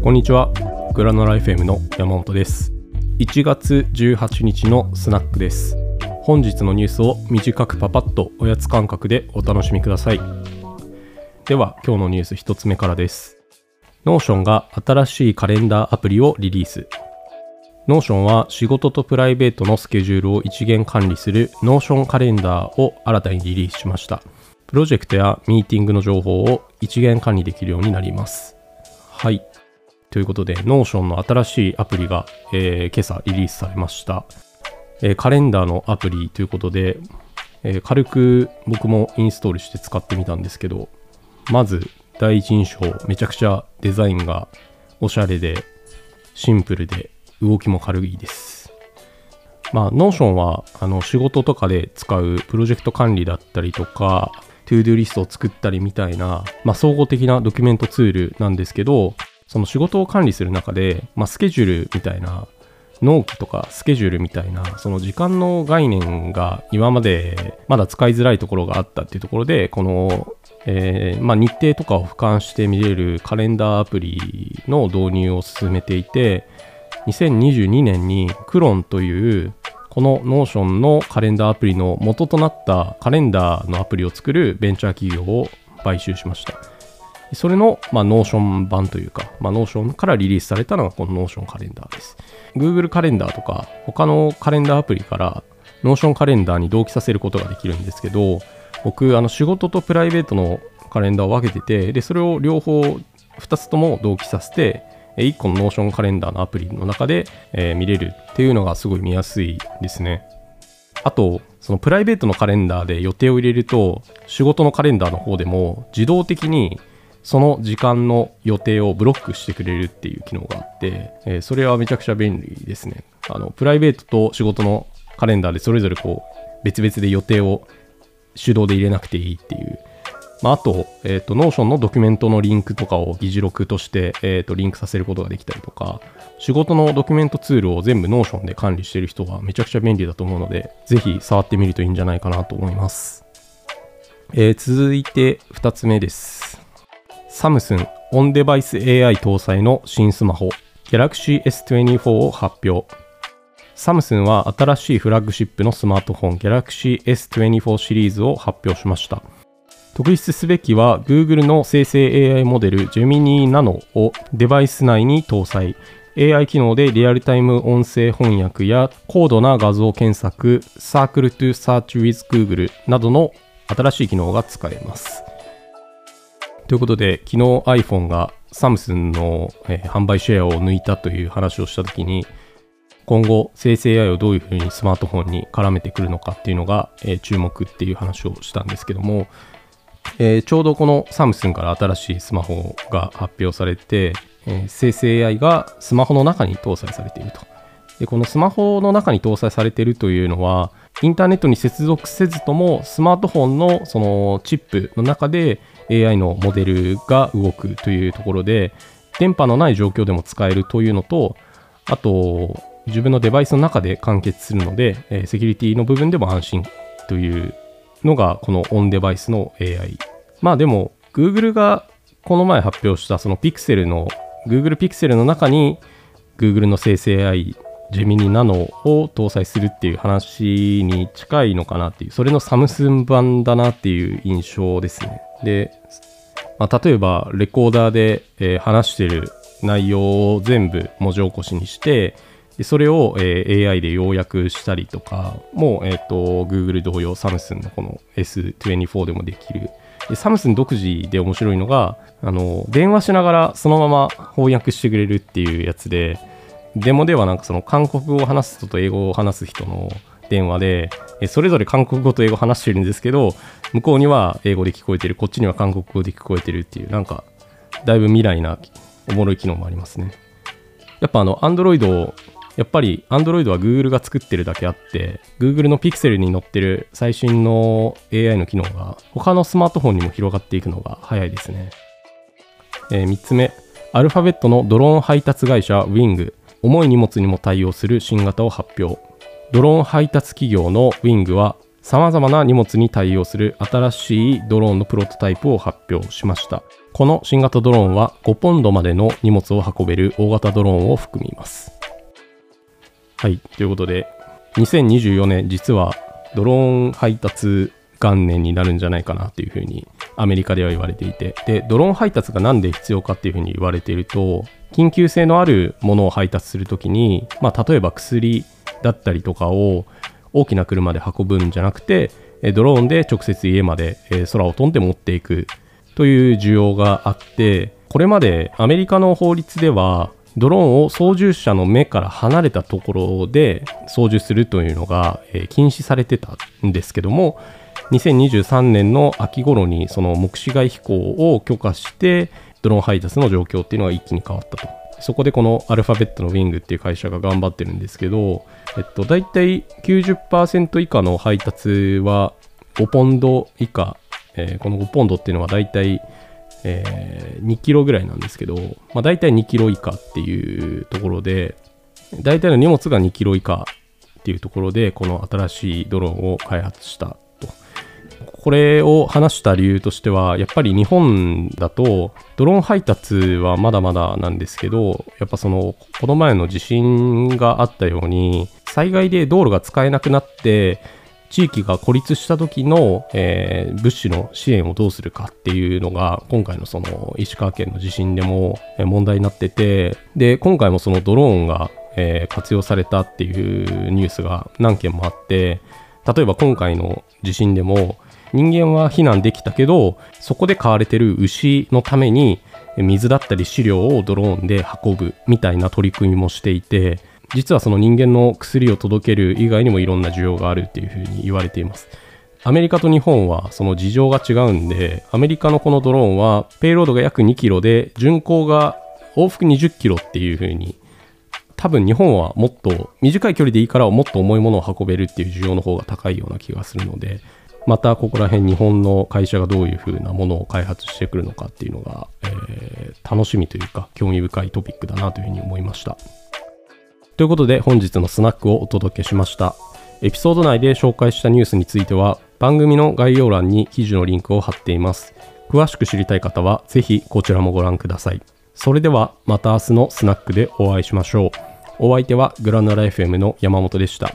こんにちは。グラノラ FM の山本です。1月18日のスナックです。本日のニュースを短くパパッとおやつ感覚でお楽しみください。では今日のニュース1つ目からです。 Notion が新しいカレンダーアプリをリリース。 Notion は仕事とプライベートのスケジュールを一元管理する Notion Calendar を新たにリリースしました。プロジェクトやミーティングの情報を一元管理できるようになります。はい。ということで、Notion の新しいアプリが、えー、今朝リリースされました。えー、カレンダーのアプリということで、えー、軽く僕もインストールして使ってみたんですけど、まず第一印象、めちゃくちゃデザインがおしゃれで、シンプルで、動きも軽いです。まあ、Notion はあの仕事とかで使うプロジェクト管理だったりとか、to-do list を作ったりみたいな、まあ、総合的なドキュメントツールなんですけど、その仕事を管理する中で、まあ、スケジュールみたいな、納期とかスケジュールみたいな、その時間の概念が今までまだ使いづらいところがあったっていうところで、この、えー、まあ、日程とかを俯瞰して見れるカレンダーアプリの導入を進めていて、2022年に Cron というこの Notion のカレンダーアプリの元となったカレンダーのアプリを作るベンチャー企業を買収しました。それの、まあ、 Notion 版というか、まあ、 Notion からリリースされたのがこの Notion Calendar です。Google カレンダーとか、他のカレンダーアプリから Notion Calendar に同期させることができるんですけど、僕、あの仕事とプライベートのカレンダーを分けてて、で、それを両方2つとも同期させて、1個の Notion カレンダーのアプリの中で、えー、見れるっていうのがすごい見やすいですね。あと、そのプライベートのカレンダーで予定を入れると、仕事のカレンダーの方でも自動的にその時間の予定をブロックしてくれるっていう機能があって、えー、それはめちゃくちゃ便利ですね。あの、プライベートと仕事のカレンダーでそれぞれこう、別々で予定を手動で入れなくていいっていう。まあ、あと、えっ、ー、と、Notion のドキュメントのリンクとかを議事録として、えっ、ー、と、リンクさせることができたりとか、仕事のドキュメントツールを全部 Notion で管理してる人はめちゃくちゃ便利だと思うので、ぜひ触ってみるといいんじゃないかなと思います。えー、続いて2つ目です。サムスンオンデバイス AI 搭載の新スマホ Galaxy S24 を発表。サムスンは新しいフラッグシップのスマートフォン Galaxy S24 シリーズを発表しました。特筆すべきは Google の生成 AI モデル Gemini Nano をデバイス内に搭載。AI 機能でリアルタイム音声翻訳や高度な画像検索 Circle to Search with Google などの新しい機能が使えます。ということで、昨日 iPhone がサムスンの、え、販売シェアを抜いたという話をしたときに、今後生成 AI をどういうふうにスマートフォンに絡めてくるのかっていうのが、え、注目っていう話をしたんですけども、え、ちょうどこのサムスンから新しいスマホが発表されて、えー、生成 AI がスマホの中に搭載されていると。でこのスマホの中に搭載されているというのは、インターネットに接続せずともスマートフォンのそのチップの中で AI のモデルが動くというところで、電波のない状況でも使えるというのと、あと、自分のデバイスの中で完結するので、えセキュリティの部分でも安心というのが、このオンデバイスの AI。まあでも、Google がこの前発表したその Pixel の、Google Pixel の中に Google の生成 AI ジェミニナノを搭載するっていう話に近いのかなっていう、それのサムスン版だなっていう印象ですね。で、まあ、例えばレコーダーで、えー、話してる内容を全部文字起こしにして、でそれを、えー、AI で要約したりとかも、えーと、Google 同様サムスンのこの S24 でもできる。でサムスン独自で面白いのがあの電話しながらそのまま翻訳してくれるっていうやつでデモではなんかその韓国語を話す人と英語を話す人の電話でそれぞれ韓国語と英語話してるんですけど向こうには英語で聞こえてるこっちには韓国語で聞こえてるっていうなんかだいぶ未来なおもろい機能もありますね。やっぱあの Android やっぱり Android は Google が作ってるだけあって Google の Pixel に載ってる最新の AI の機能が他のスマートフォンにも広がっていくのが早いですね、えー、3つ目。アルファベットのドローン配達会社 Wing 重い荷物にも対応する新型を発表。ドローン配達企業の Wing はさまざまな荷物に対応する新しいドローンのプロトタイプを発表しました。この新型ドローンは5ポンドまでの荷物を運べる大型ドローンを含みます。はいということで2024年実はドローン配達元年になるんじゃないかなっていうふうにアメリカでは言われていて。でドローン配達が何で必要かっていうふうに言われていると緊急性のあるものを配達するときに、まあ、例えば薬だったりとかを大きな車で運ぶんじゃなくてドローンで直接家まで空を飛んで持っていくという需要があってこれまでアメリカの法律ではドローンを操縦者の目から離れたところで操縦するというのが禁止されてたんですけども2023年の秋頃にその目視外飛行を許可してドローン配達の状況っていうのが一気に変わったと。そこでこのアルファベットのウィングっていう会社が頑張ってるんですけど、えっと、大体90%以下の配達は5ポンド以下、えー、この5ポンドっていうのは大体、えー、2キロぐらいなんですけど、まあ、大体2キロ以下っていうところで、大体の荷物が2キロ以下っていうところで、この新しいドローンを開発したこれを話した理由としては、やっぱり日本だと、ドローン配達はまだまだなんですけど、やっぱその、この前の地震があったように、災害で道路が使えなくなって、地域が孤立した時の、えー、物資の支援をどうするかっていうのが今回のその石川県の地震でも問題になっててで今回もそのドローンが、えー、活用されたっていうニュースが何件もあって例えば今回の地震でも人間は避難できたけどそこで飼われてる牛のために水だったり飼料をドローンで運ぶみたいな取り組みもしていて実はその人間の薬を届ける以外にもいろんな需要があるっていうふうに言われています。アメリカと日本はその事情が違うんでアメリカのこのドローンはペイロードが約2キロで巡航が往復20キロっていうふうに多分日本はもっと短い距離でいいからもっと重いものを運べるっていう需要の方が高いような気がするのでまたここら辺日本の会社がどういうふうなものを開発してくるのかっていうのが、えー、楽しみというか興味深いトピックだなというふうに思いました。ということで本日のスナックをお届けしました。エピソード内で紹介したニュースについては番組の概要欄に記事のリンクを貼っています。詳しく知りたい方はぜひこちらもご覧ください。それではまた明日のスナックでお会いしましょう。お相手はグラナラ FM の山本でした。